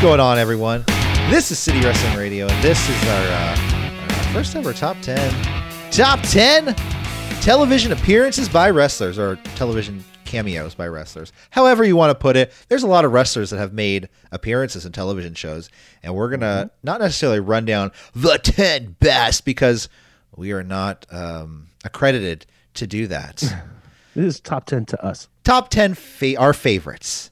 going on, everyone? This is City Wrestling Radio, and this is our, uh, our first ever top 10. Top 10 television appearances by wrestlers, or television cameos by wrestlers. However, you want to put it, there's a lot of wrestlers that have made appearances in television shows, and we're going to not necessarily run down the 10 best because we are not um, accredited to do that. This is top 10 to us. top 10 fa- our favorites.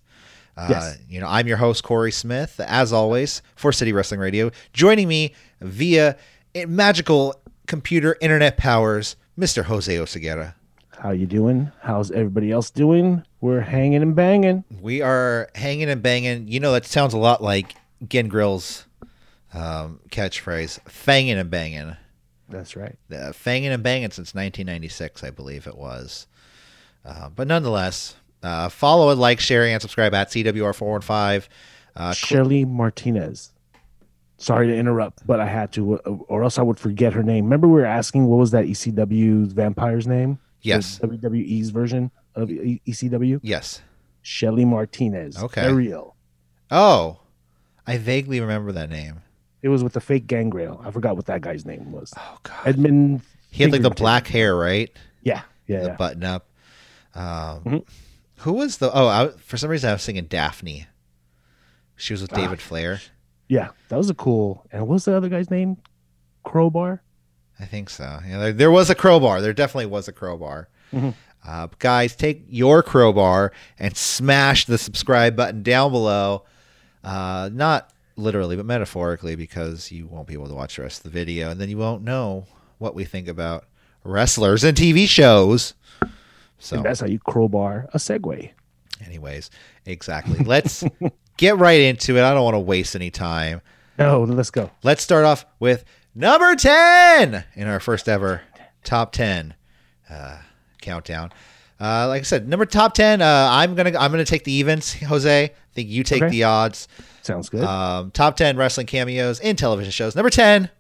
Uh, Yes. You know, I'm your host, Corey Smith, as always, for City Wrestling Radio. Joining me via magical computer internet powers, Mr. Jose Oseguera. How you doing? How's everybody else doing? We're hanging and banging. We are hanging and banging. You know, that sounds a lot like Gangrel's um, catchphrase, fanging and banging. That's right. uh, fanging and banging since 1996, I believe it was. Uh, but nonetheless, uh, follow and like, share, and subscribe at CWR415. Uh, Shirley Martinez. Sorry to interrupt, but I had to, uh, or else I would forget her name. Remember, we were asking what was that ECW vampire's name? Yes. The WWE's version of E- ECW? yes. Shelly Martinez. Okay. Ariel. Oh, I vaguely remember that name. It was with the fake Gangrel. I forgot what that guy's name was. Oh, God. Edmund. He had like the black hair, right? Yeah. Yeah. The yeah. button up. Um, Mhm. Who was the. Oh, I, for some reason, I was thinking Daffney. She was with David Ah. Flair. Yeah. That was a cool. And what was the other guy's name? Crowbar? I think so. Yeah, there, there was a crowbar. There definitely was a crowbar. Mhm. Uh, guys, take your crowbar and smash the subscribe button down below. Uh, not literally, but metaphorically, because you won't be able to watch the rest of the video, and then you won't know what we think about wrestlers and TV shows. So, And that's how you crowbar a segue. anyways, exactly. Let's get right into it. I don't want to waste any time. No, let's go. Let's start off with number 10 in our first ever top 10 uh, countdown. Uh, like I said, number top 10, uh, I'm going to I'm going to take the evens, Jose. I think you take Okay. the odds. Sounds good. Um, top 10 wrestling cameos in television shows. Number 10,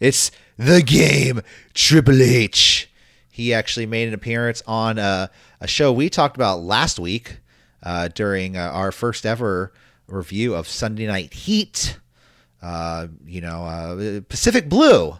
it's The Game Triple H. He actually made an appearance on a, a show we talked about last week uh, during uh, our first ever review of Sunday Night Heat. Uh, you know, uh, Pacific Blue.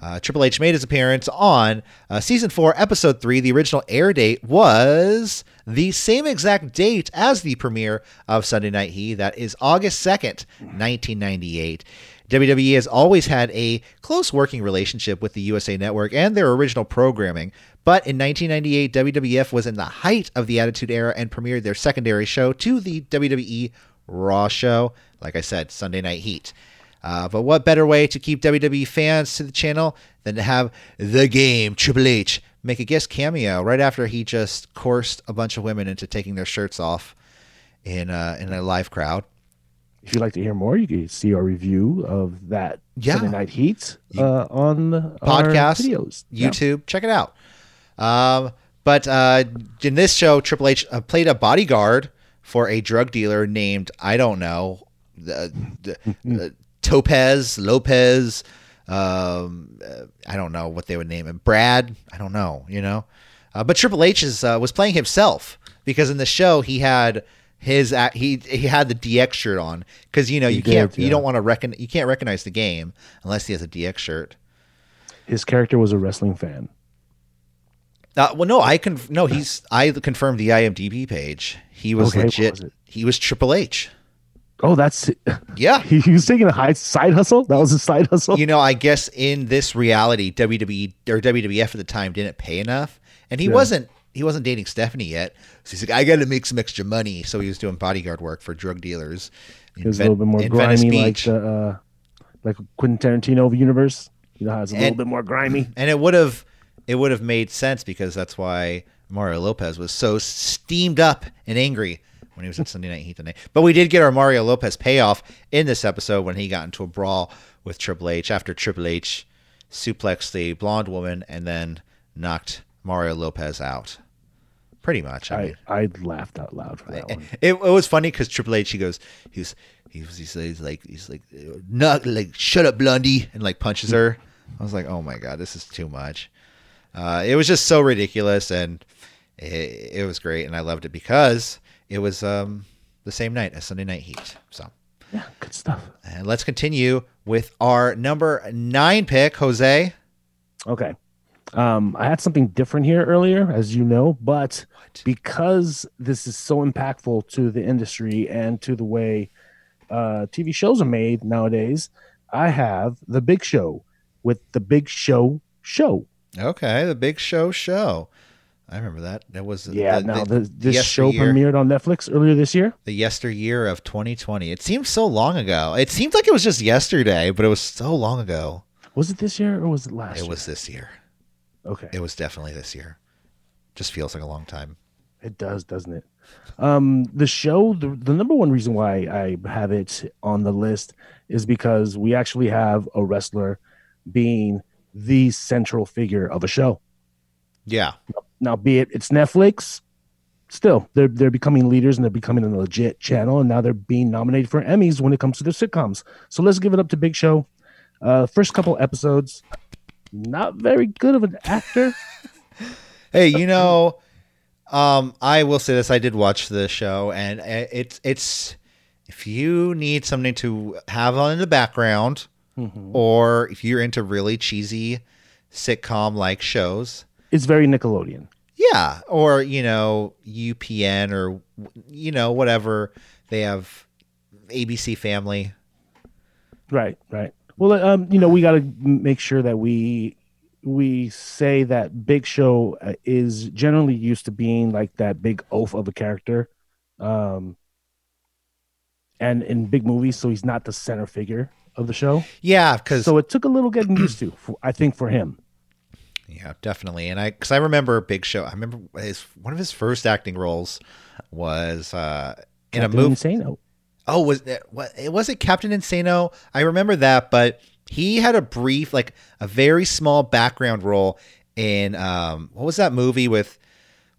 Uh, Triple H made his appearance on uh, season four, episode three. The original air date was the same exact date as the premiere of Sunday Night Heat. That is August 2nd, 1998. WWE has always had a close working relationship with the USA Network and their original programming. But in 1998, WWF was in the height of the Attitude Era and premiered their secondary show to the WWE Raw show. Like I said, Sunday Night Heat. Uh, but what better way to keep WWE fans to the channel than to have the game Triple H make a guest cameo right after he just coursed a bunch of women into taking their shirts off in uh, in a live crowd. If you'd like to hear more, you can see our review of that Yeah. Sunday Night Heat uh, on Podcast, videos. Yeah. YouTube, check it out. Um, but uh, in this show, Triple H uh, played a bodyguard for a drug dealer named I don't know, the, the, uh, Topez Lopez. Um, uh, I don't know what they would name him. Brad. I don't know. You know. Uh, but Triple H is uh, was playing himself because in the show he had his act, he he had the DX shirt on because you know He you can't did, you don't want to reckon you can't recognize the game unless he has a DX shirt. His character was a wrestling fan. Uh, well, no, I can no. He's I confirmed the IMDb page. He was Okay, legit. was he was Triple H. Oh, that's Yeah. he was taking a high side hustle. That was a side hustle. you know, I guess in this reality, WWE or WWF at the time didn't pay enough, and he Yeah. wasn't he wasn't dating Stephanie yet. So he's like, I got to make some extra money. So he was doing bodyguard work for drug dealers. it was a little bit more grimy, like the uh, like Quentin Tarantino of universe. You know how it's a And- little bit more grimy. and it would have it would have made sense because that's why Mario Lopez was so steamed up and angry when he was at Sunday Night Heat tonight. But we did get our Mario Lopez payoff in this episode when he got into a brawl with Triple H after Triple H suplexed the blonde woman and then knocked Mario Lopez out. Pretty much. I, mean, I I laughed out loud for that it, one. it, it was funny because Triple H he goes he's he was he's, he's like he's like not like shut up Blondie and like punches her. I was like oh my god this is too much. Uh, it was just so ridiculous and it, it was great and I loved it because it was um, the same night as Sunday Night Heat. So Yeah, good stuff. And let's continue with our number nine pick, Jose. Okay. Um, I had something different here earlier, as you know, but because this is so impactful to the industry and to the way uh, TV shows are made nowadays, I have the Big Show with the Big Show Show. Okay, the Big Show show. I remember that. That was Yeah, the, now the, the, this show premiered on Netflix earlier this year. the yesteryear of 2020. It seems so long ago. It seemed like it was just yesterday, but it was so long ago. Was it this year or was it last It year? was this year. Okay. It was definitely this year. Just feels like a long time. It does, doesn't it? Um, the show, the, the number one reason why I have it on the list is because we actually have a wrestler being the central figure of a show. Yeah. Now, be it it's Netflix, still they're they're becoming leaders and they're becoming a legit channel, and now they're being nominated for Emmys when it comes to their sitcoms. So let's give it up to Big Show. Uh, first couple episodes, not very good of an actor. Hey, you know, um, I will say this: I did watch the show, and uh, it's it's if you need something to have on in the background, or if you're into really cheesy sitcom like shows, It's very Nickelodeon. yeah, or you know UPN or you know whatever they have, ABC Family. Right, right. Well, um, you know, we got to make sure that we we say that Big Show uh, is generally used to being like that big oaf of a character, um, and in big movies, so he's not the center figure of the show. Yeah, because So it took a little getting used to, for, I think, for him. Yeah, definitely. And I, because I remember Big Show. I remember his one of his first acting roles was uh, in Captain a movie. Insano. Oh, was it? What? It was it Captain Insano? I remember that, but he had a brief, like a very small background role in um, what was that movie with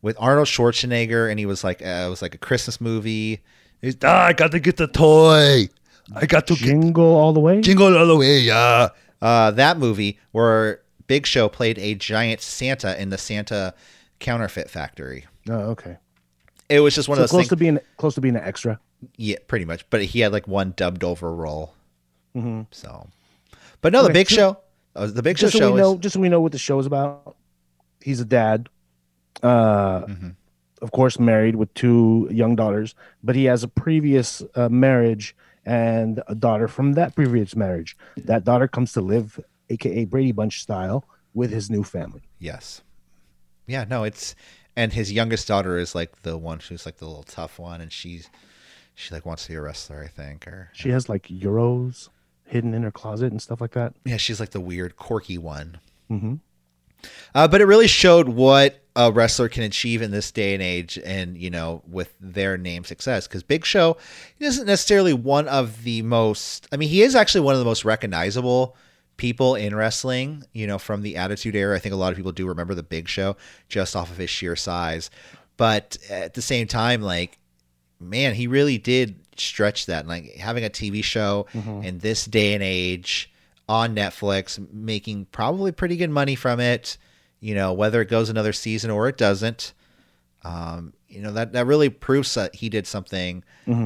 with Arnold Schwarzenegger? And he was like, uh, it was like a Christmas movie. He's, ah, I got to get the toy. I got to get Jingle all the way. Jingle all the way, yeah. Uh, that movie where Big Show played a giant Santa in the Santa counterfeit factory. Oh, okay. It was just one So of those close things. to being close to being an extra. Yeah, pretty much. But he had like one dubbed over role. Mm-hmm. So, but no, the Big so- Show. Uh, the Big Show just so show we know, is just so we know what the show is about. He's a dad, uh, Mhm. of course, married with two young daughters, but he has a previous uh, marriage and a daughter from that previous marriage. That daughter comes to live, aka Brady Bunch style, with his new family. yes, yeah. No, it's and his youngest daughter is like the one who's like the little tough one, and she's she like wants to be a wrestler, I think, or She has like euros hidden in her closet and stuff like that. yeah, she's like the weird quirky one. hmm Uh, but it really showed what a wrestler can achieve in this day and age, and you know, with their name success. Because Big Show he isn't necessarily one of the most. I mean, he is actually one of the most recognizable people in wrestling. You know, from the Attitude Era, I think a lot of people do remember the Big Show just off of his sheer size. But at the same time, like, man, he really did stretch that. Like having a TV show in this day and age on Netflix, making probably pretty good money from it. You know, whether it goes another season or it doesn't. Um, you know that that really proves that he did something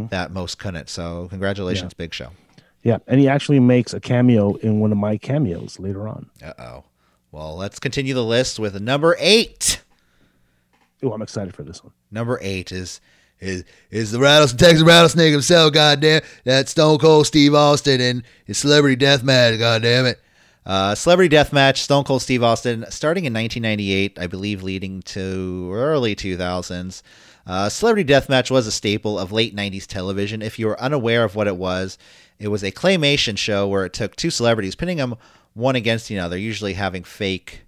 that most couldn't. So congratulations, Big Show. Yeah, and he actually makes a cameo in one of my cameos later on. Uh oh. Well, let's continue the list with number eight. Oh, I'm excited for this one. Number eight is is is the rattlesnake Texas rattlesnake himself, goddamn. That Stone Cold Steve Austin and his celebrity death match, goddamn it. Uh, celebrity death match, Stone Cold Steve Austin, starting in 1998, I believe, leading to early 2000s. Uh, celebrity death match was a staple of late 90s television. If you were unaware of what it was, it was a claymation show where it took two celebrities, pinning them one against the other, usually having fake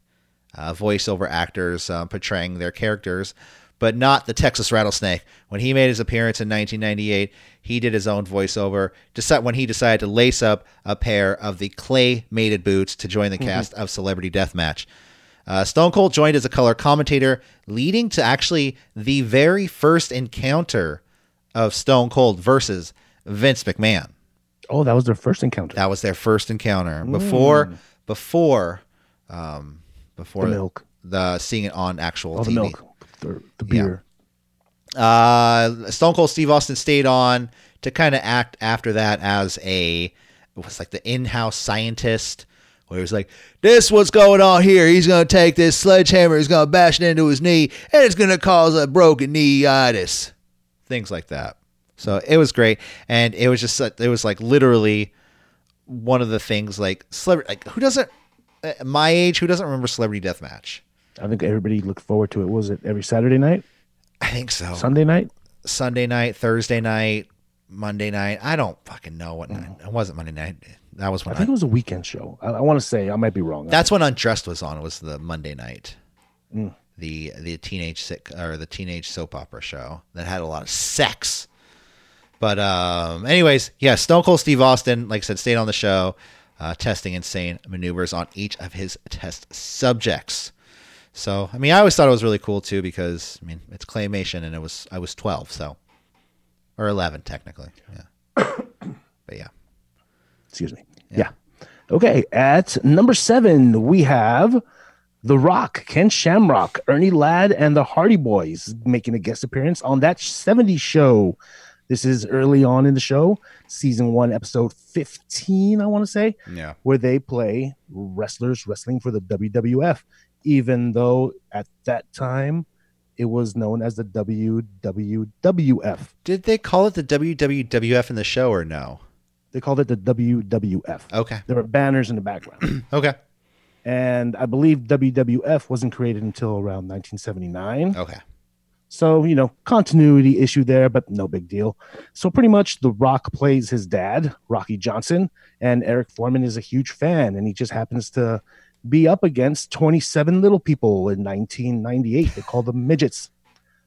uh, voiceover actors um, portraying their characters, but not the Texas Rattlesnake. When he made his appearance in 1998, he did his own voiceover. When he decided to lace up a pair of the clay mated boots to join the cast of Celebrity Deathmatch. Uh, Stone Cold joined as a color commentator, leading to actually the very first encounter of Stone Cold versus Vince McMahon. Oh, that was their first encounter. That was their first encounter before before um, before the milk. the seeing it on actual Oh, the milk. The, the beer. Uh, Stone Cold Steve Austin stayed on to kind of act after that as a it was like the in-house scientist where he was like, "This what's going on here. He's gonna take this sledgehammer, he's gonna bash it into his knee, and it's gonna cause a broken knee-itis." Things like that. So it was great, and it was just it was like literally one of the things like celebrity like who doesn't my age who doesn't remember Celebrity Deathmatch? I think everybody looked forward to it. Was it every Saturday night, I think so. Sunday night? Sunday night, Thursday night, Monday night. I don't fucking know what night. It wasn't Monday night. That was I when I, think it was a weekend show. I, I want to say I might be wrong. that's when Undressed was on. It was the Monday night. Mm. The the teenage sick or the teenage soap opera show that had a lot of sex. But um anyways, yeah, Stone Cold Steve Austin, like I said, stayed on the show, uh, testing insane maneuvers on each of his test subjects. So I mean I always thought it was really cool too because I mean it's claymation and it was I was twelve, so or eleven technically. Yeah. but yeah. Excuse me. Yeah. Okay. At number seven, we have The Rock, Ken Shamrock, Ernie Ladd, and the Hardy Boys making a guest appearance on that 70s show. This is early on in the show, season one, episode 15, I want to say, Yeah. where they play wrestlers wrestling for the WWF, even though at that time it was known as the WWWF. Did they call it the WWWF in the show or no? They called it the WWF. Okay. There were banners in the background. Okay. and I believe WWF wasn't created until around 1979. Okay. So, you know, continuity issue there, but no big deal. So, pretty much The Rock plays his dad, Rocky Johnson, and Eric Forman is a huge fan, and he just happens to be up against 27 little people in 1998. They called them midgets,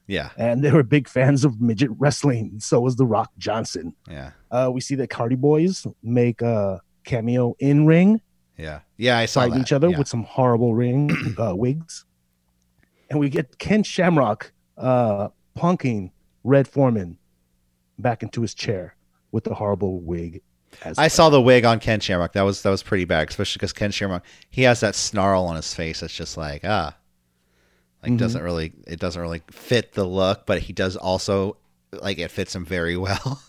Yeah. and they were big fans of midget wrestling. So was The Rock Johnson. Yeah. Uh, we see the Hardy Boys make a cameo in ring Yeah. Yeah. I saw fighting each other Yeah. with some horrible ring uh, wigs, and we get Ken Shamrock uh, punking Red Forman back into his chair with the horrible wig. I saw the wig on Ken Shamrock. That was that was pretty bad, especially because Ken Shamrock he has that snarl on his face. It's just like ah, like Mhm. doesn't really it doesn't really fit the look, but he does also like it fits him very well.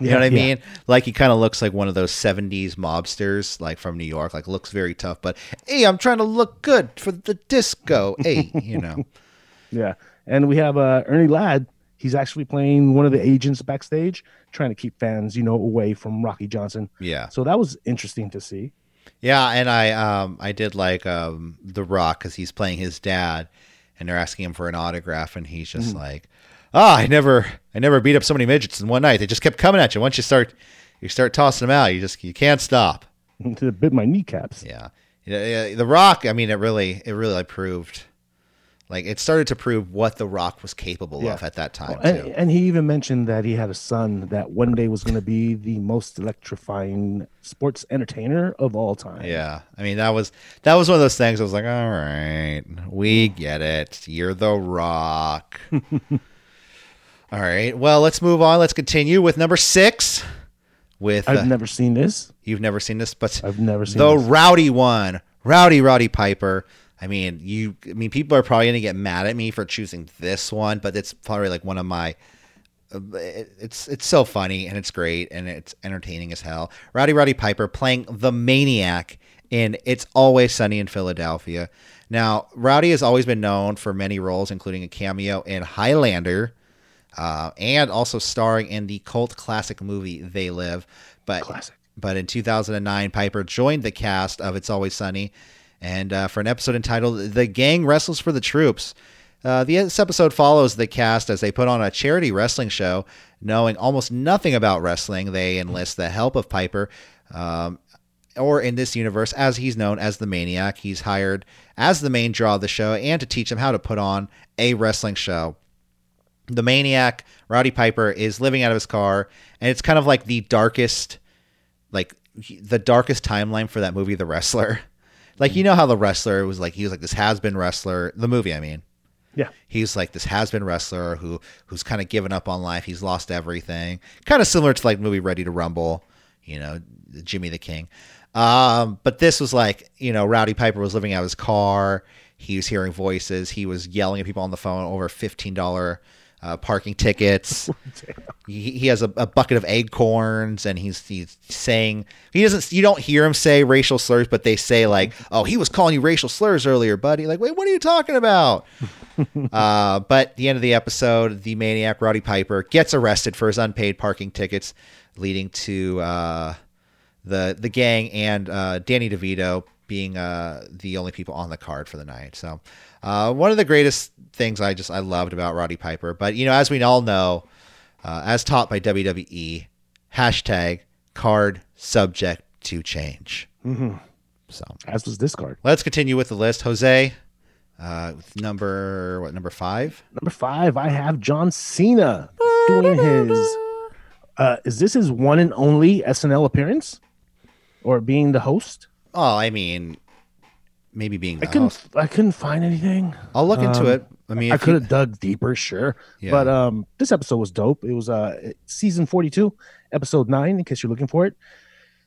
you Yeah, know what I yeah. mean? Like he kind of looks like one of those '70s mobsters, like from New York. Like looks very tough, but hey, I'm trying to look good for the disco. hey, you know. yeah, and we have uh, Ernie Ladd. He's actually playing one of the agents backstage, trying to keep fans, you know, away from Rocky Johnson. Yeah. So that was interesting to see. Yeah, and I um I did like um The Rock because he's playing his dad, and they're asking him for an autograph, and he's just like, "Ah, I never I never beat up so many midgets in one night. They just kept coming at you. Once you start you start tossing them out, you just you can't stop." to bit my kneecaps. Yeah, Yeah, yeah, The Rock. I mean, it really it really like, proved. Like it started to prove what The Rock was capable Yeah. of at that time And, too. and he even mentioned that he had a son that one day was going to be the most electrifying sports entertainer of all time. Yeah, I mean that was that was one of those things. I was like, all right, we get it. You're the Rock. all right, well, let's move on. Let's continue with number six. With I've uh, never seen this. you've never seen this, but I've never seen the this. rowdy one, rowdy Roddy Piper. I mean, you. I mean, people are probably gonna get mad at me for choosing this one, but it's probably like one of my. uh, It's it's so funny and it's great and it's entertaining as hell. Rowdy Roddy Piper playing the maniac in It's Always Sunny in Philadelphia. Now, Rowdy has always been known for many roles, including a cameo in Highlander, uh, and also starring in the cult classic movie They Live. But Classic. but in 2009, Piper joined the cast of It's Always Sunny, and uh, for an episode entitled "The Gang Wrestles for the Troops." Uh, this episode follows the cast as they put on a charity wrestling show. Knowing almost nothing about wrestling, they enlist the help of Piper. Um, or in this universe, as he's known as the Maniac, he's hired as the main draw of the show and to teach them how to put on a wrestling show the maniac rowdy piper is living out of his car and it's kind of like the darkest like the darkest timeline for that movie the wrestler like you know how the wrestler was like he was like this has been wrestler the movie i mean. Yeah. he's like this has been wrestler who who's kind of given up on life. He's lost everything. Kind of similar to like movie ready to rumble you know jimmy the king. Um but this was like you know rowdy piper was living out of his car. He was hearing voices. He was yelling at people on the phone over $15 uh, parking tickets. he, he has a, a bucket of acorns, and he's he's saying he doesn't. You don't hear him say racial slurs, but they say like, "Oh, he was calling you racial slurs earlier, buddy." Like, wait, what are you talking about? uh, but the end of the episode, the maniac Roddy Piper gets arrested for his unpaid parking tickets, leading to uh, the the gang and uh, Danny DeVito being uh, the only people on the card for the night. So, uh, one of the greatest things I just I loved about Roddy Piper. But you know, as we all know, uh, as taught by WWE, hashtag card subject to change. Mm-hmm. So, As was this card. let's continue with the list. Jose, uh, with number what number five? Number five, I have John Cena doing his. Uh, is this his one and only SNL appearance, or being the host? Oh, I mean, maybe being I couldn't. I couldn't find anything. I'll look into um, it. I mean, I could you- have dug deeper, sure. Yeah. But um, this episode was dope. It was uh season forty-two, episode nine. In case you're looking for it,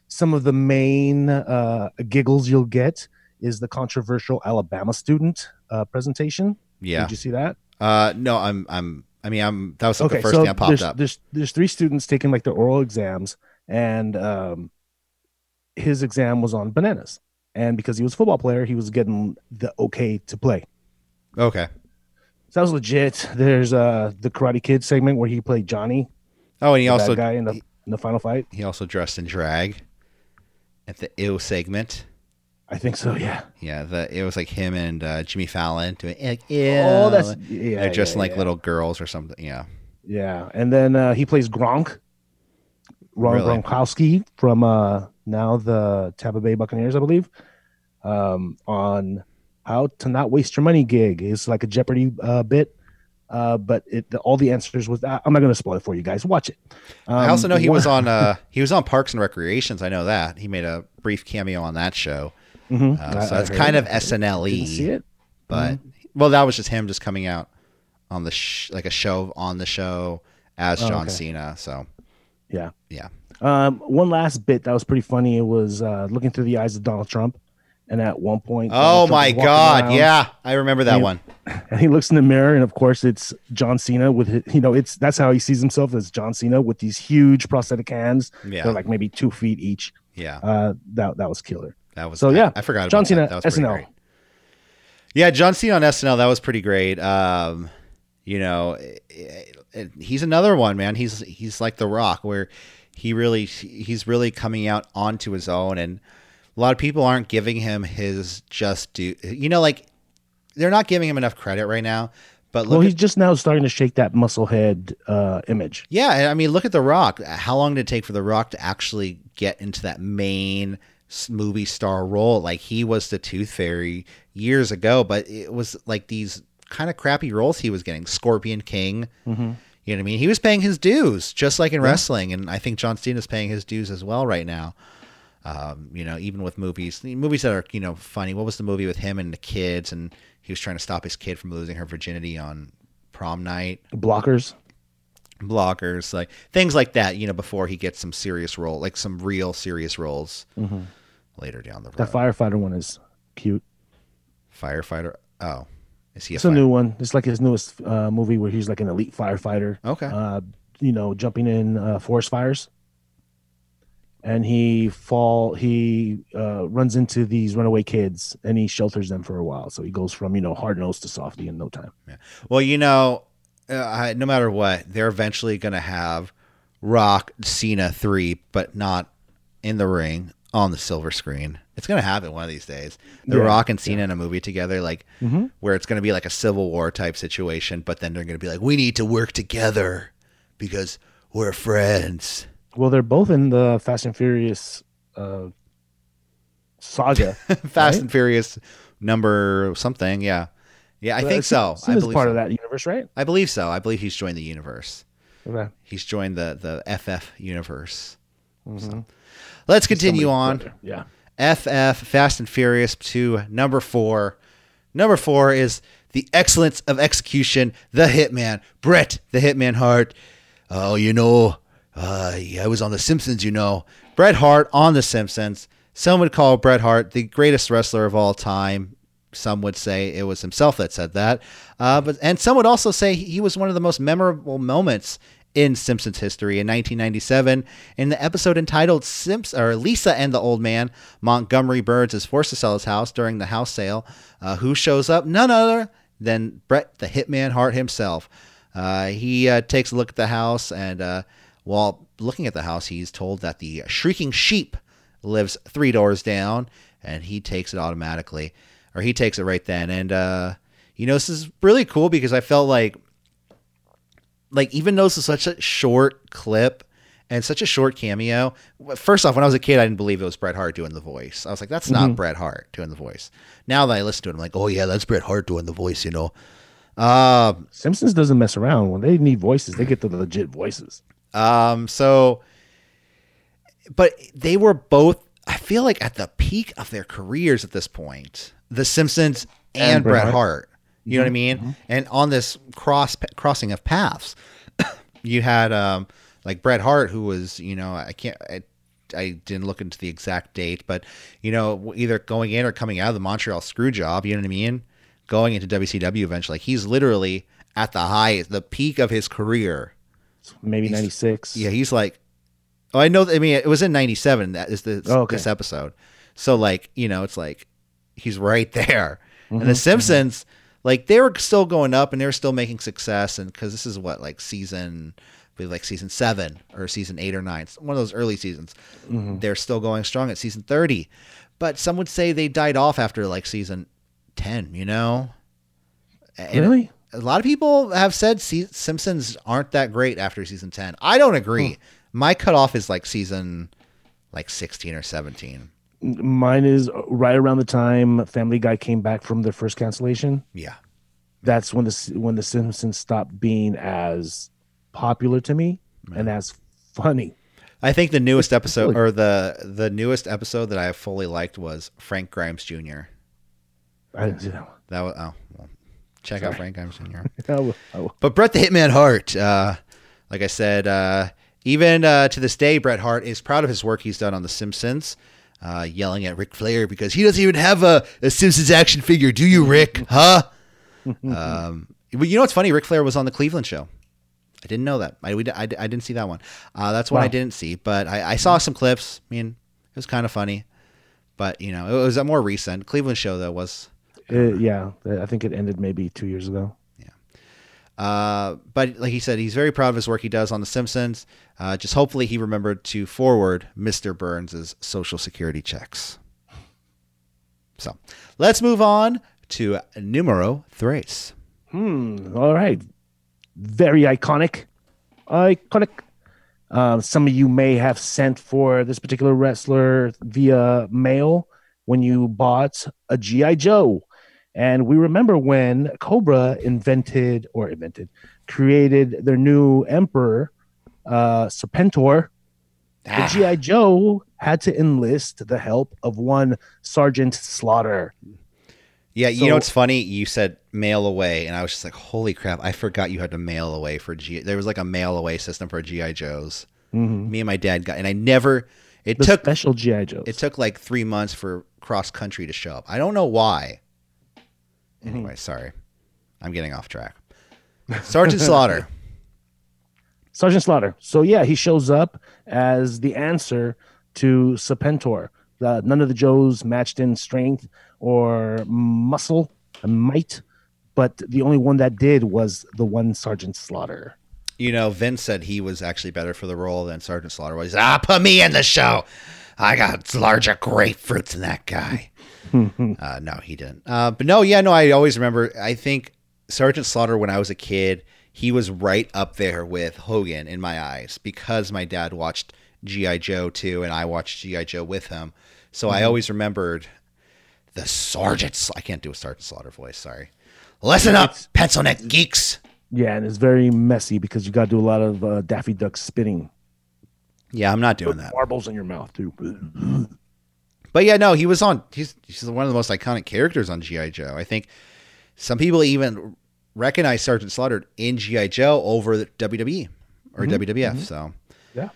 some of the main uh giggles you'll get is the controversial Alabama student uh presentation. yeah. Did you see that? Uh, no, I'm, I'm. I mean, I'm. That was like the first thing that popped there's, up. There's there's three students taking like their oral exams, and um, his exam was on bananas. And because he was a football player, he was getting the okay to play. Okay. So that was legit. There's uh the Karate Kid segment where he played Johnny, Oh, and he the also guy in the in the final fight. he also dressed in drag at the ill segment. I think so. Yeah. Yeah, the it was like him and uh, Jimmy Fallon doing like ew. Oh, that's yeah. They're dressing yeah, like yeah. little girls or something. Yeah. Yeah, and then uh, he plays Gronk, Ron Really? Gronkowski from uh, now the Tampa Bay Buccaneers, I believe, um, on how to not waste your money gig. It's like a Jeopardy uh, bit, uh, but it the, all the answers was. I- I'm not going to spoil it for you guys. Watch it. I also Um, know he was on uh he was on Parks and Recreations. I know that he made a brief cameo on that show. Mhm. Uh, so I it's heard kind of SNL see it. but well, that was just him just coming out on the sh- like a show on the show as Oh, John okay. Cena. So Yeah. Yeah. Um, one last bit that was pretty funny. It was uh, looking through the eyes of Donald Trump, and at one point, oh Trump my God, around, yeah, I remember that Yeah. one. and he looks in the mirror and of course it's john cena with his, you know it's that's how he sees himself as john cena with these huge prosthetic hands Yeah, they're like maybe two feet each yeah, uh that that was killer that was so, yeah, I, forgot John Cena, that. That was SNL. great. Yeah, John Cena on SNL. That was pretty great. Um, you know, it- it- he's another one, man. He's he's like The Rock, where he really he's really coming out onto his own, and a lot of people aren't giving him his just due. You know, like they're not giving him enough credit right now. But look well at he's just now starting to shake that muscle head uh image Yeah, I mean, look at The Rock. How long did it take for The Rock to actually get into that main movie star role? Like he was the Tooth Fairy years ago, but it was like these kind of crappy roles he was getting. Scorpion King. mm-hmm. You know what I mean? He was paying his dues, just like in wrestling, and I think John Cena is paying his dues as well right now. Um, you know, even with movies, movies that are you know funny. What was the movie with him and the kids, and he was trying to stop his kid from losing her virginity on prom night? blockers blockers, like things like that. You know, before he gets some serious role, like some real serious roles mm-hmm. later down the road. that firefighter one is cute Firefighter. Oh, is he a, it's a new one. It's like his newest uh movie where he's like an elite firefighter. Okay. uh you know jumping in uh forest fires. And he fall he uh runs into these runaway kids and he shelters them for a while. So he goes from you know hard nosed to softy in no time. Yeah. Well, you know, uh, I, no matter what, they're eventually going to have Rock Cena three, but not in the ring on the silver screen. It's going to happen one of these days. The Yeah, Rock and Cena in a movie together, like mm-hmm. where it's going to be like a Civil War type situation, but then they're going to be like, we need to work together because we're friends. well they're both in the fast and furious uh saga Fast Right? and Furious number something. Yeah. Yeah, I Uh, think so. I believe part so. of that universe right I believe so. I believe he's joined the universe. okay. He's joined the the FF universe. Mhm. Let's continue Somebody's on. yeah FF Fast and Furious to number four. Number four is the excellence of execution. The Hitman, Bret, the Hitman Hart. Oh, you know, uh, I was on The Simpsons. You know, Bret Hart on The Simpsons. Some would call Bret Hart the greatest wrestler of all time. some would say it was himself that said that. Uh, but and some would also say he was one of the most memorable moments in Simpsons history in 1997 in the episode entitled Simps or Lisa and the Old Man. Montgomery Burns is forced to sell his house during the house sale. Uh, who shows up? None other than Bret the Hitman Hart himself. Uh, he uh, takes a look at the house, and uh, while looking at the house, he's told that the shrieking sheep lives three doors down, and he takes it automatically, or he takes it right then. And uh, you know, this is really cool because I felt like like even though this is such a short clip and such a short cameo. First off, when I was a kid, I didn't believe it was Bret Hart doing the voice. I was like, that's not Mhm. Bret Hart doing the voice. Now that I listen to it, I'm like, oh yeah, that's Bret Hart doing the voice. You know. Um, Simpsons doesn't mess around. When they need voices, they get the legit voices. Um, so, but they were both, I feel like, at the peak of their careers at this point. The Simpsons and, And Bret Bret Hart. Hart. You know what I mean? And on this cross crossing of paths, you had um like Bret Hart, who was you know I can't I, I didn't look into the exact date, but you know either going in or coming out of the Montreal screw job. You know what I mean? Going into WCW eventually, like he's literally at the high, the peak of his career. Maybe ninety six. Yeah, he's like, oh, I know. I mean, it was in '97. That is this Oh, okay. this episode. So like, you know, it's like he's right there. And Mhm, the Simpsons, like, they were still going up and they were still making success. And because this is what like season, like season seven or season eight or nine, one of those early seasons. Mhm. They're still going strong at season thirty, but some would say they died off after like season ten. You know. And Really? a lot of people have said Simpsons aren't that great after season 10. I don't agree. My cutoff is like season like 16 or 17. Mine is right around the time Family Guy came back from their first cancellation. Yeah. That's when the when the Simpsons stopped being as popular to me and as funny. I think the newest episode or the the newest episode that I fully liked was Frank Grimes Jr. I didn't see that one. That was oh, well, check out Frank Grimes Jr. I will- I will. But Bret the Hitman Hart, uh, like I said, uh, even uh, to this day, Bret Hart is proud of his work he's done on The Simpsons, uh, yelling at Ric Flair because he doesn't even have a, a Simpsons action figure. Do you, Ric? Huh? um, but you know what's funny? Ric Flair was on the Cleveland show. I didn't know that. I, we, I, I didn't see that one. Uh, that's one I didn't see, but I, I saw some clips. I mean, it was kind of funny. But, you know, it was a more recent. Cleveland show, though, was Uh, yeah, I think it ended maybe two years ago. Uh, but like he said, he's very proud of his work he does on The Simpsons. Uh, just hopefully he remembered to forward Mr. Burns' social security checks. So let's move on to numero tres. Hmm. All right. Very iconic. Iconic. Um, some of you may have sent for this particular wrestler via mail when you bought a GI Joe, and we remember when Cobra invented or invented, created their new emperor, uh, Serpentor. The GI Joe had to enlist the help of one Sergeant Slaughter. Yeah, you So- know what's funny? You said mail away, and I was just like, "Holy crap! I forgot you had to mail away for G." There was like a mail away system for GI Joes. Mhm. Me and my dad got, and I never. It The took special GI Joes. It took like three months for cross country to show up. I don't know why. Anyway, sorry. I'm getting off track. Sergeant Slaughter. Sergeant Slaughter. So yeah, he shows up as the answer to Serpentor. Uh, none of the Joes matched in strength or muscle and might, but the only one that did was the one Sergeant Slaughter. You know, Vince said he was actually better for the role than Sergeant Slaughter was. Ah, put me in the show. I got larger grapefruits than that guy. uh, no, he didn't. Uh, but no, yeah, no, I always remember. I think Sergeant Slaughter, when I was a kid, he was right up there with Hogan in my eyes because my dad watched G.I. Joe too, and I watched G.I. Joe with him. So I always remembered the Sergeant. I can't do a Sergeant Slaughter voice. Sorry. Listen up, pencil neck geeks. Yeah, and it's very messy because you got to do a lot of uh, Daffy Duck spitting. Yeah, I'm not doing that. Marbles in your mouth too. But yeah, no, he was on. He's he's one of the most iconic characters on GI Joe. I think some people even recognize Sergeant Slaughter in GI Joe over the WWE or mm-hmm. WWF. Mm-hmm. So Yeah.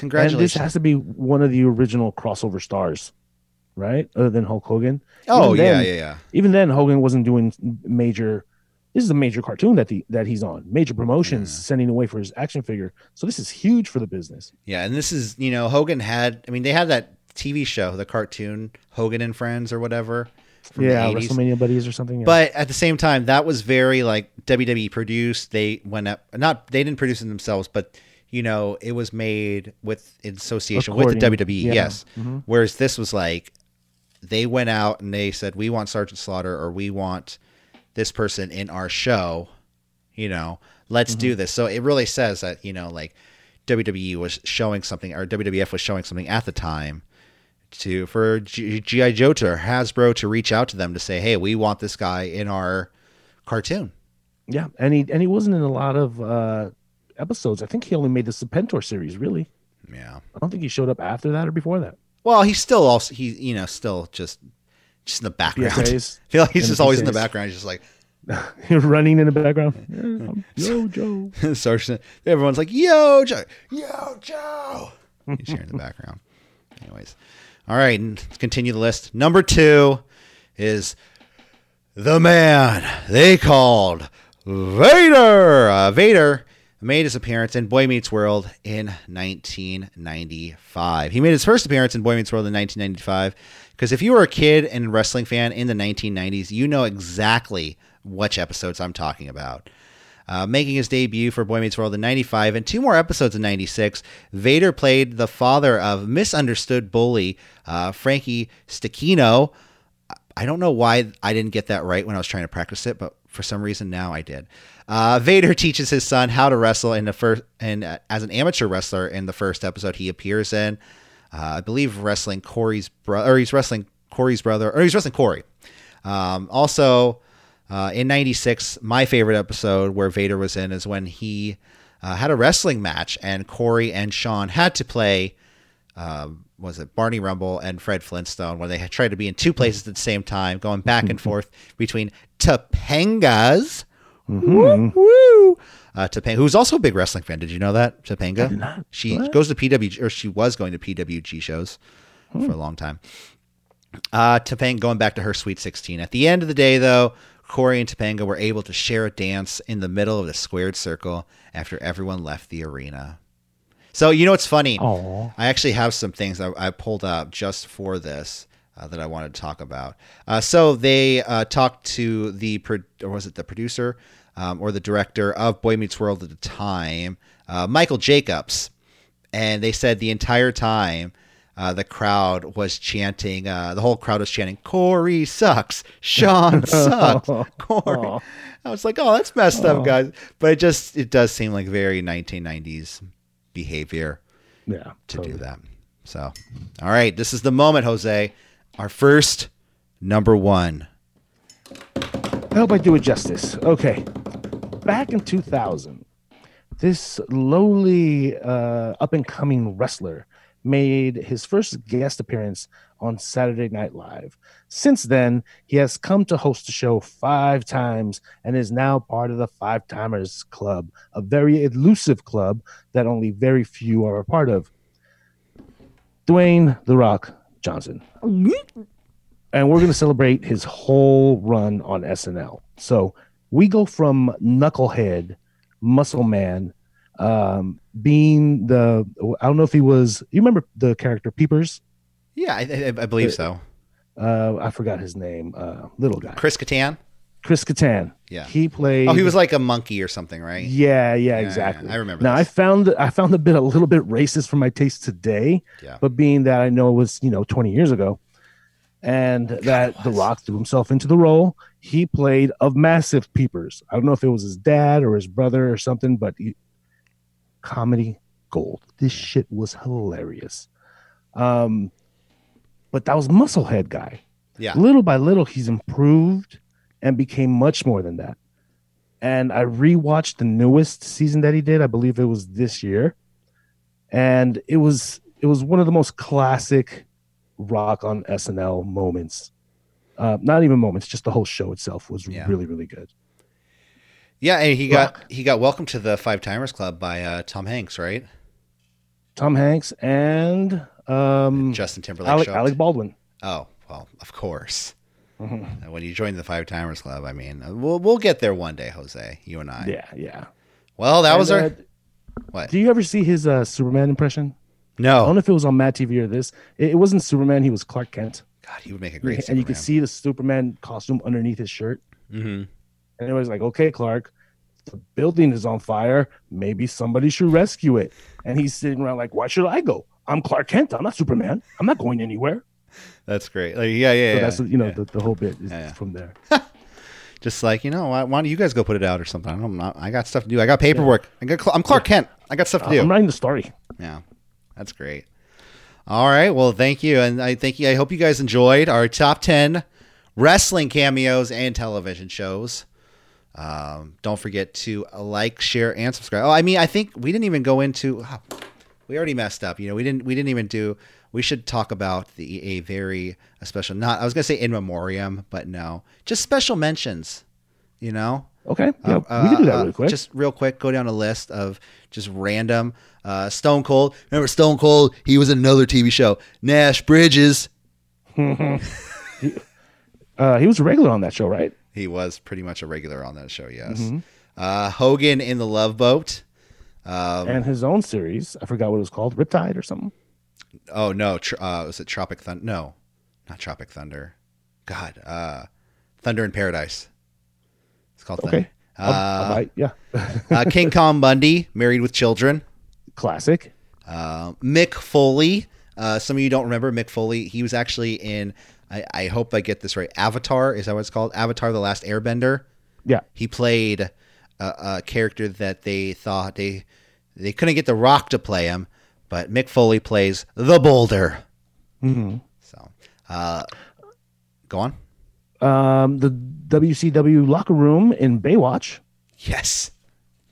And this has to be one of the original crossover stars. right? Other than Hulk Hogan. Oh Even yeah, then- yeah, yeah. Even then, Hogan wasn't doing major. This is a major cartoon that the that he's on. Major promotions Yeah. sending away for his action figure. So this is huge for the business. Yeah, and this is you know Hogan had. I mean, they had that TV show, the cartoon Hogan and Friends or whatever. Yeah, the 80s. WrestleMania buddies or something. yeah. But at the same time, that was very like WWE produced. They went up, not they didn't produce it themselves, but you know it was made with in association with the WWE. yeah. Yes. Mhm. Whereas this was like they went out and they said we want Sergeant Slaughter or we want this person in our show. You know, let's Mm-hmm. do this. So it really says that you know like WWE was showing something or WWF was showing something at the time to for GI Joe to or Hasbro to reach out to them to say, "Hey, we want this guy in our cartoon." yeah, and he and he wasn't in a lot of uh episodes. I think he only made the Serpentor series. Really, Yeah. I don't think he showed up after that or before that. Well, he's still also he you know still just just in the background. I feel like he's just always in the background. He's just like running in the background. Yo Joe. Sergeant. Everyone's like, "Yo, Joe, yo, Joe." He's here in the background. Anyways, all right, and continue the list. Number two is the man they called Vader. Uh, Vader made his appearance in Boy Meets World in 1995. He made his first appearance in Boy Meets World in 1995 because if you were a kid and wrestling fan in the 1990s, you know exactly which episodes I'm talking about. Uh, making his debut for Boy Meets World in 95 and two more episodes in 96, Vader played the father of misunderstood bully uh, Frankie Stecchino. I don't know why I didn't get that right when I was trying to practice it, but for some reason now I did. Uh, Vader teaches his son how to wrestle in the first, and uh, as an amateur wrestler in the first episode he appears in, uh, I believe wrestling Cory's brother, or he's wrestling Cory's brother, or he's wrestling Cory. Um, also, uh, in '96, my favorite episode where Vader was in is when he uh, had a wrestling match, and Cory and Shawn had to play um, was it Barney Rubble and Fred Flintstone, where they had tried to be in two places at the same time, going back and forth between Topangas. Woo, woo. Uh, Topanga, who's also a big wrestling fan. Did you know that Topanga? did not. She What? goes to PWG, or she was going to PWG shows for a long time. Uh, Topanga going back to her Sweet 16. At the end of the day, though, Cory and Topanga were able to share a dance in the middle of the squared circle after everyone left the arena. So, you know what's funny? Aw. I actually have some things I, I pulled up just for this uh, that I wanted to talk about. Uh, so they uh, talked to the pro- or was it the producer um, or the director of Boy Meets World at the time, uh, Michael Jacobs, and they said the entire time. Uh, the crowd was chanting. Uh, the whole crowd was chanting, "Cory sucks, Shawn sucks, Cory." I was like, "Oh, that's messed up, guys." But it just it does seem like very 1990s behavior Yeah. to totally. do that. So, all right, this is the moment, Jose. Our first number one. I hope I do it justice. Okay. Back in 2000, this lowly uh, up and coming wrestler made his first guest appearance on Saturday Night Live. Since then, he has come to host the show five times and is now part of the Five Timers Club, a very elusive club that only very few are a part of. Dwayne The Rock Johnson and we're going to celebrate his whole run on SNL. So we go from Knucklehead, Muscle Man, um, being the I don't know if he was. You remember the character Peepers? Yeah, I, I, I believe so. Uh, I forgot his name. Uh, little guy, Chris Kattan. Chris Kattan. Yeah. he played. Oh, he was like a monkey or something, right? Yeah, yeah, yeah, exactly. I remember Now this. I found I found the bit a little bit racist for my taste today, Yeah. but being that I know it was you know 20 years ago, and that The. Rock threw himself into the role, he played of massive peepers. I don't know if it was his dad or his brother or something, but he, comedy gold. This shit was hilarious. Um, but that was Musclehead guy. Yeah. Little by little, he's improved and became much more than that. And I rewatched the newest season that he did. I believe it was this year, and it was it was one of the most classic rock on SNL moments. Uh, not even moments, just the whole show itself was Yeah. really really good. Yeah, and he got Rock. he got welcomed to the Five Timers Club by uh, Tom Hanks, right? Tom Hanks and um, Justin Timberlake. Alec. Alec Baldwin. Oh well, of course. Mhm. Uh, When you join the Five Timers Club, I mean, uh, we'll we'll get there one day, Jose. You and I. Yeah, yeah. Well, that was our. uh, What? Do you ever see his uh, Superman impression? No. I don't know if it was on Mad TV or this. It, it wasn't Superman. He was Clark Kent. God, he would make a great. and you could see the Superman costume underneath his shirt. hmm And it was like, okay, Clark, the building is on fire. Maybe somebody should rescue it. And he's sitting around like, why should I go? I'm Clark Kent. I'm not Superman. I'm not going anywhere. That's great. Like, yeah, yeah, So yeah. that's you know yeah. the, the whole bit is Yeah, from there. Just like you know, why, why don't you guys go put it out or something? I don't know. I got stuff to do. I got paperwork. I got. I'm Clark Kent. I got stuff to do. I'm writing the story. Yeah, that's great. All right, well, thank you, and I thank you. I hope you guys enjoyed our top ten wrestling cameos and television shows. Um, don't forget to like, share, and subscribe. Oh, I mean, I think we didn't even go into. oh, we already messed up. You know, we didn't. We didn't even do. We should talk about the a very a special. Not I was gonna say in memoriam, but no, just special mentions. You know, Okay, yeah, uh, we can do that uh, really quick. Just real quick, go down a list of just random. Uh, Stone Cold. Remember Stone Cold? He was in another TV show. Nash Bridges. uh, he was a regular on that show, right? He was pretty much a regular on that show. Yes. Mm-hmm. Uh, Hogan in the Love Boat. Um, and his own series. I forgot what it was called, Riptide or something. oh no, tr- uh, was it Tropic Thunder? No, not Tropic Thunder. God, uh, Thunder in Paradise. It's called Okay. Thunder. I'll- I'll Uh, yeah, uh, King Kong Bundy, Married with Children. classic. Uh, Mick Foley. Uh, some of you don't remember Mick Foley. He was actually in. I, I hope I get this right. Avatar is that what it's called? Avatar: The Last Airbender. Yeah, He played a, a character that they thought they they couldn't get The Rock to play him, but Mick Foley plays the Boulder. hmm So, uh, go on. um, the WCW locker room in Baywatch. Yes,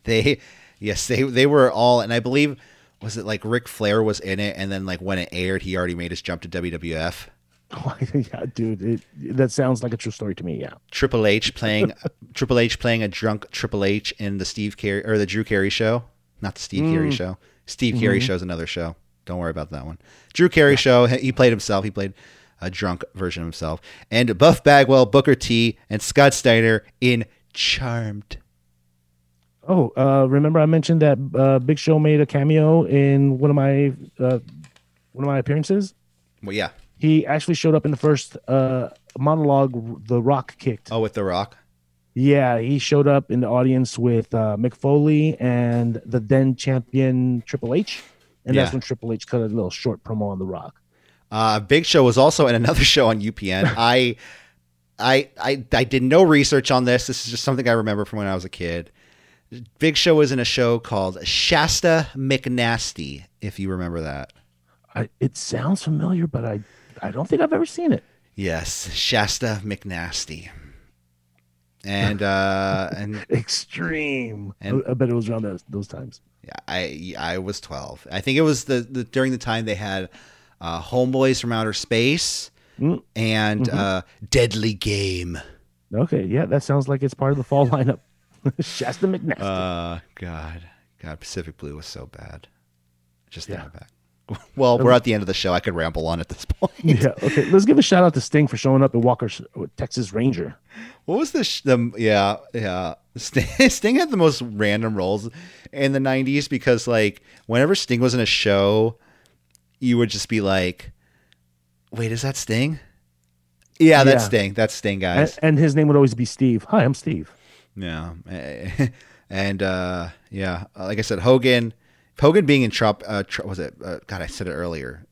they. Yes, they they were all, and I believe was it like Ric Flair was in it, and then like when it aired, he already made his jump to WWF. yeah, dude, it, that sounds like a true story to me. Yeah. Triple H playing Triple H playing a drunk Triple H in the Steve Carey or the Drew Carey show, not the Steve Carey show. Steve Carey show is another show. Don't worry about that one. Drew Carey show. he- He played himself. He played a drunk version of himself. And Buff Bagwell, Booker T, and Scott Steiner in Charmed. Oh, uh, remember I mentioned that uh, Big Show made a cameo in one of my uh, one of my appearances. Well, yeah. He actually showed up in the first uh, monologue. The Rock kicked. Oh, with The Rock. Yeah, he showed up in the audience with uh, Mick Foley and the then champion Triple H, and that's when Triple H cut a little short promo on The Rock. Uh, Big Show was also in another show on UPN. I, I, I, I did no research on this. This is just something I remember from when I was a kid. Big Show was in a show called Shasta McNasty, if you remember that. I, it sounds familiar, but I I don't think I've ever seen it. Yes, Shasta McNasty. And uh and Extreme. And- I, bet it was around those, those times. yeah, I I was 12. I think it was the, the during the time they had uh Homeboys from Outer Space Mm, and uh Deadly Game. Okay, yeah, that sounds like it's part of the fall lineup. Shasta McNasty. Uh, God, God, Pacific Blue was so bad. Just yeah. back. Well, we're at the end of the show. I could ramble on at this point. yeah, okay. Let's give a shout out to Sting for showing up at Walker's Texas Ranger. What was the sh- the yeah yeah Sting, Sting had the most random roles in the '90s because like whenever Sting was in a show, you would just be like, "Wait, is that Sting?" Yeah, that's Yeah. Sting. That's Sting, And, and his name would always be Steve. Hi, I'm Steve. Yeah, and uh, yeah, like I said, Hogan, Hogan being in Trop, uh, Tro- was it? Uh, God, I said it earlier.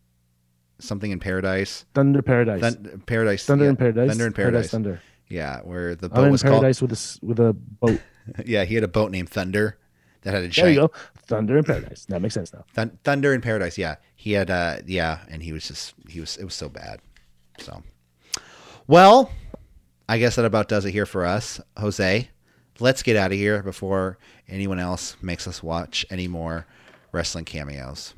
Something in Paradise, Thunder Paradise. Thun- Paradise, Thunder yeah, in Paradise. Thunder in Paradise. Thunder. Yeah, where the I'm boat in was called... with a with a boat. Yeah, he had a boat named Thunder that had a There you go. Thunder in Paradise. That makes sense now. Thun- Thunder in Paradise. Yeah, he had. uh Yeah, and he was just he was. It was so bad. So, well, I guess that about does it here for us, Jose. Let's get out of here before anyone else makes us watch any more wrestling cameos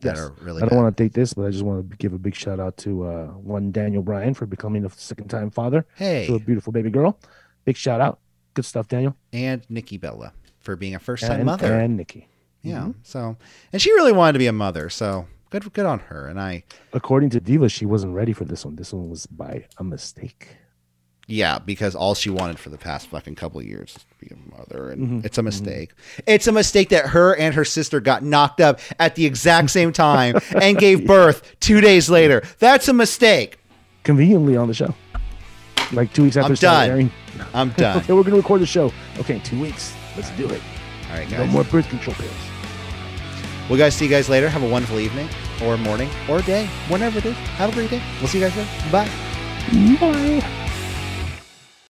that Yes. are really. I don't want to date this, but I just want to give a big shout out to uh, one Daniel Bryan for becoming a second time father Hey, to a beautiful baby girl. Big shout out. Good stuff, Daniel. and Nikki Bella for being a first time mother. and Nikki. yeah. So, and she really wanted to be a mother. So good good on her. And I According to Diva, she wasn't ready for this one. This one was by a mistake. Yeah, because all she wanted for the past fucking couple of years is to be a mother, and Mhm. it's a mistake. It's a mistake that her and her sister got knocked up at the exact same time and gave birth two days later. That's a mistake. Conveniently on the show. Like two weeks after I'm done. airing. I'm done. Okay, we're gonna record the show. Okay, two weeks. Let's do it. All right, guys. No more birth control pills. We'll guys see you guys later. Have a wonderful evening or morning or day, whenever it is. Have a great day. We'll see you guys later. Bye. Bye.